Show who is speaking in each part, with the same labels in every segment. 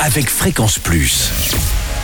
Speaker 1: avec Fréquence Plus.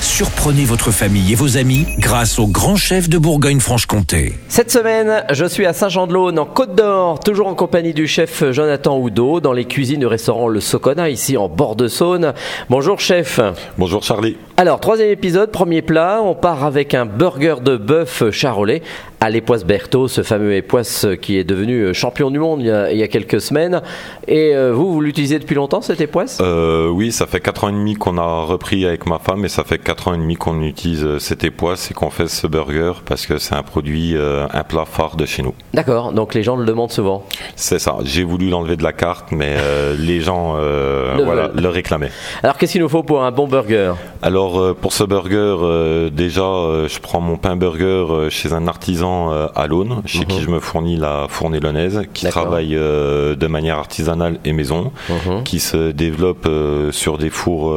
Speaker 1: Surprenez votre famille et vos amis grâce au grand chef de Bourgogne-Franche-Comté.
Speaker 2: Cette semaine, je suis à Saint-Jean-de-Laune, en Côte d'Or, toujours en compagnie du chef Jonathan Houdot, dans les cuisines du restaurant Le Socona, ici en bord de Saône. Bonjour chef.
Speaker 3: Bonjour Charlie.
Speaker 2: Alors, troisième épisode, premier plat, on part avec un burger de bœuf charolais à l'époisse Berthaud, ce fameux époisse qui est devenu champion du monde il y a, il y a quelques semaines. Et euh, vous, vous l'utilisez depuis longtemps, cette époisse?
Speaker 3: Euh, oui, ça fait 4 ans et demi qu'on a repris avec ma femme et ça fait 4 ans et demi qu'on utilise euh, cette époisse et qu'on fait ce burger parce que c'est un produit, euh, un plat phare de chez nous.
Speaker 2: D'accord, donc les gens le demandent souvent.
Speaker 3: C'est ça. J'ai voulu l'enlever de la carte, mais euh, les gens euh,
Speaker 2: Le
Speaker 3: voilà, le réclamaient.
Speaker 2: Alors, qu'est-ce qu'il nous faut pour un bon burger?
Speaker 3: Alors euh, pour ce burger, euh, déjà, euh, je prends mon pain burger chez un artisan à l'Aune, chez qui je me fournis la fournée lyonnaise, qui travaille de manière artisanale et maison,
Speaker 2: Mhm.
Speaker 3: qui se développe sur des fours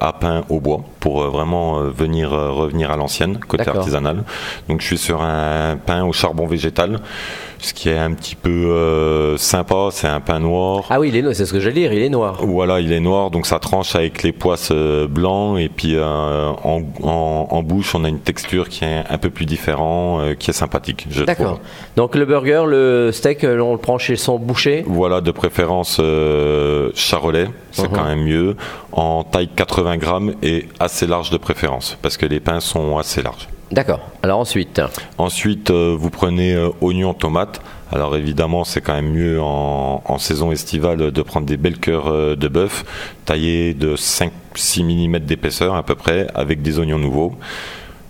Speaker 3: à pain au bois pour vraiment venir revenir à l'ancienne côté artisanal. Donc je suis sur un pain au charbon végétal, ce qui est un petit peu euh, sympa. C'est un pain noir.
Speaker 2: Ah oui, il est noir, c'est ce que j'allais dire, il est noir.
Speaker 3: Voilà, il est noir, donc ça tranche avec les poisses euh, blancs et puis euh, en, en- en bouche, on a une texture qui est un peu plus différente, qui est sympathique, je
Speaker 2: D'accord. Donc le burger, le steak, on le prend chez son boucher?
Speaker 3: Voilà, de préférence euh, charolais, c'est quand même mieux, en taille 80 grammes et assez large de préférence, parce que les pains sont assez larges.
Speaker 2: D'accord. Alors ensuite,
Speaker 3: Ensuite, euh, vous prenez euh, oignons, tomates. Alors évidemment, c'est quand même mieux en, saison estivale de prendre des belles cœurs euh, de bœuf taillés de 5-6 mm d'épaisseur à peu près, avec des oignons nouveaux.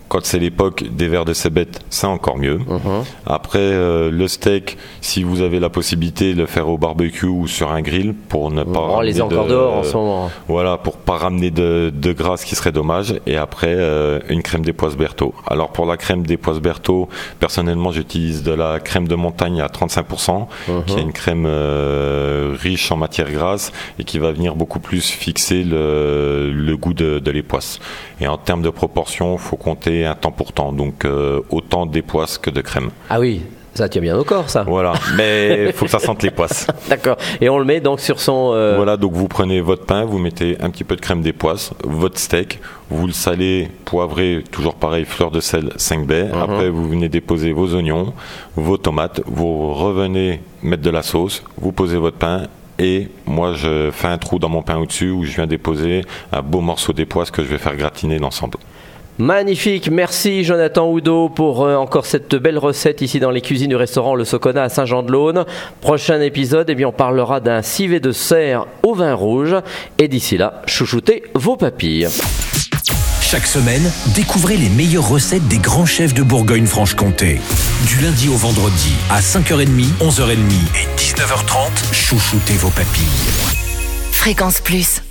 Speaker 3: Quand c'est l'époque des vers de cébette, c'est encore mieux.
Speaker 2: Mhm.
Speaker 3: Après, euh, le steak, si vous avez la possibilité de le faire au barbecue ou sur un grill pour ne pas
Speaker 2: on les encore
Speaker 3: de-
Speaker 2: dehors en ce moment.
Speaker 3: voilà, pour pas ramener de, de gras, ce qui serait dommage. Et après, euh, une crème des poisses Berthaud. Alors pour la crème des poisses Berthaud, personnellement, j'utilise de la crème de montagne à 35%, qui est une crème euh, riche en matière grasse et qui va venir beaucoup plus fixer le, le goût de, de les poisses. Et en termes de proportion, faut compter un temps pour temps. Donc euh, autant des poisses que de crème.
Speaker 2: Ah oui, ça tient bien au corps, ça.
Speaker 3: Voilà. Mais faut que ça sente les poisses.
Speaker 2: D'accord. Et on le met donc sur son. euh,
Speaker 3: Voilà, donc vous prenez votre pain, vous mettez un petit peu de crème des poisses, votre steak, vous le salez, poivrez, toujours pareil, fleur de sel, 5 baies.
Speaker 2: Mhm.
Speaker 3: Après, vous venez déposer vos oignons, vos tomates, vous revenez mettre de la sauce, vous posez votre pain. Et moi, je fais un trou dans mon pain au-dessus où je viens déposer un beau morceau des poisses que je vais faire gratiner l'ensemble.
Speaker 2: Magnifique, merci Jonathan Houdot pour euh, encore cette belle recette ici dans les cuisines du restaurant Le Socona à Saint-Jean-de-Laune. Prochain épisode, eh bien, on parlera d'un civet de cerf au vin rouge. Et d'ici là, chouchoutez vos papilles.
Speaker 1: Chaque semaine, découvrez les meilleures recettes des grands chefs de Bourgogne-Franche-Comté. Du lundi au vendredi à 5h30, 11h30 et 19h30, chouchoutez vos papilles.
Speaker 4: Fréquence Plus.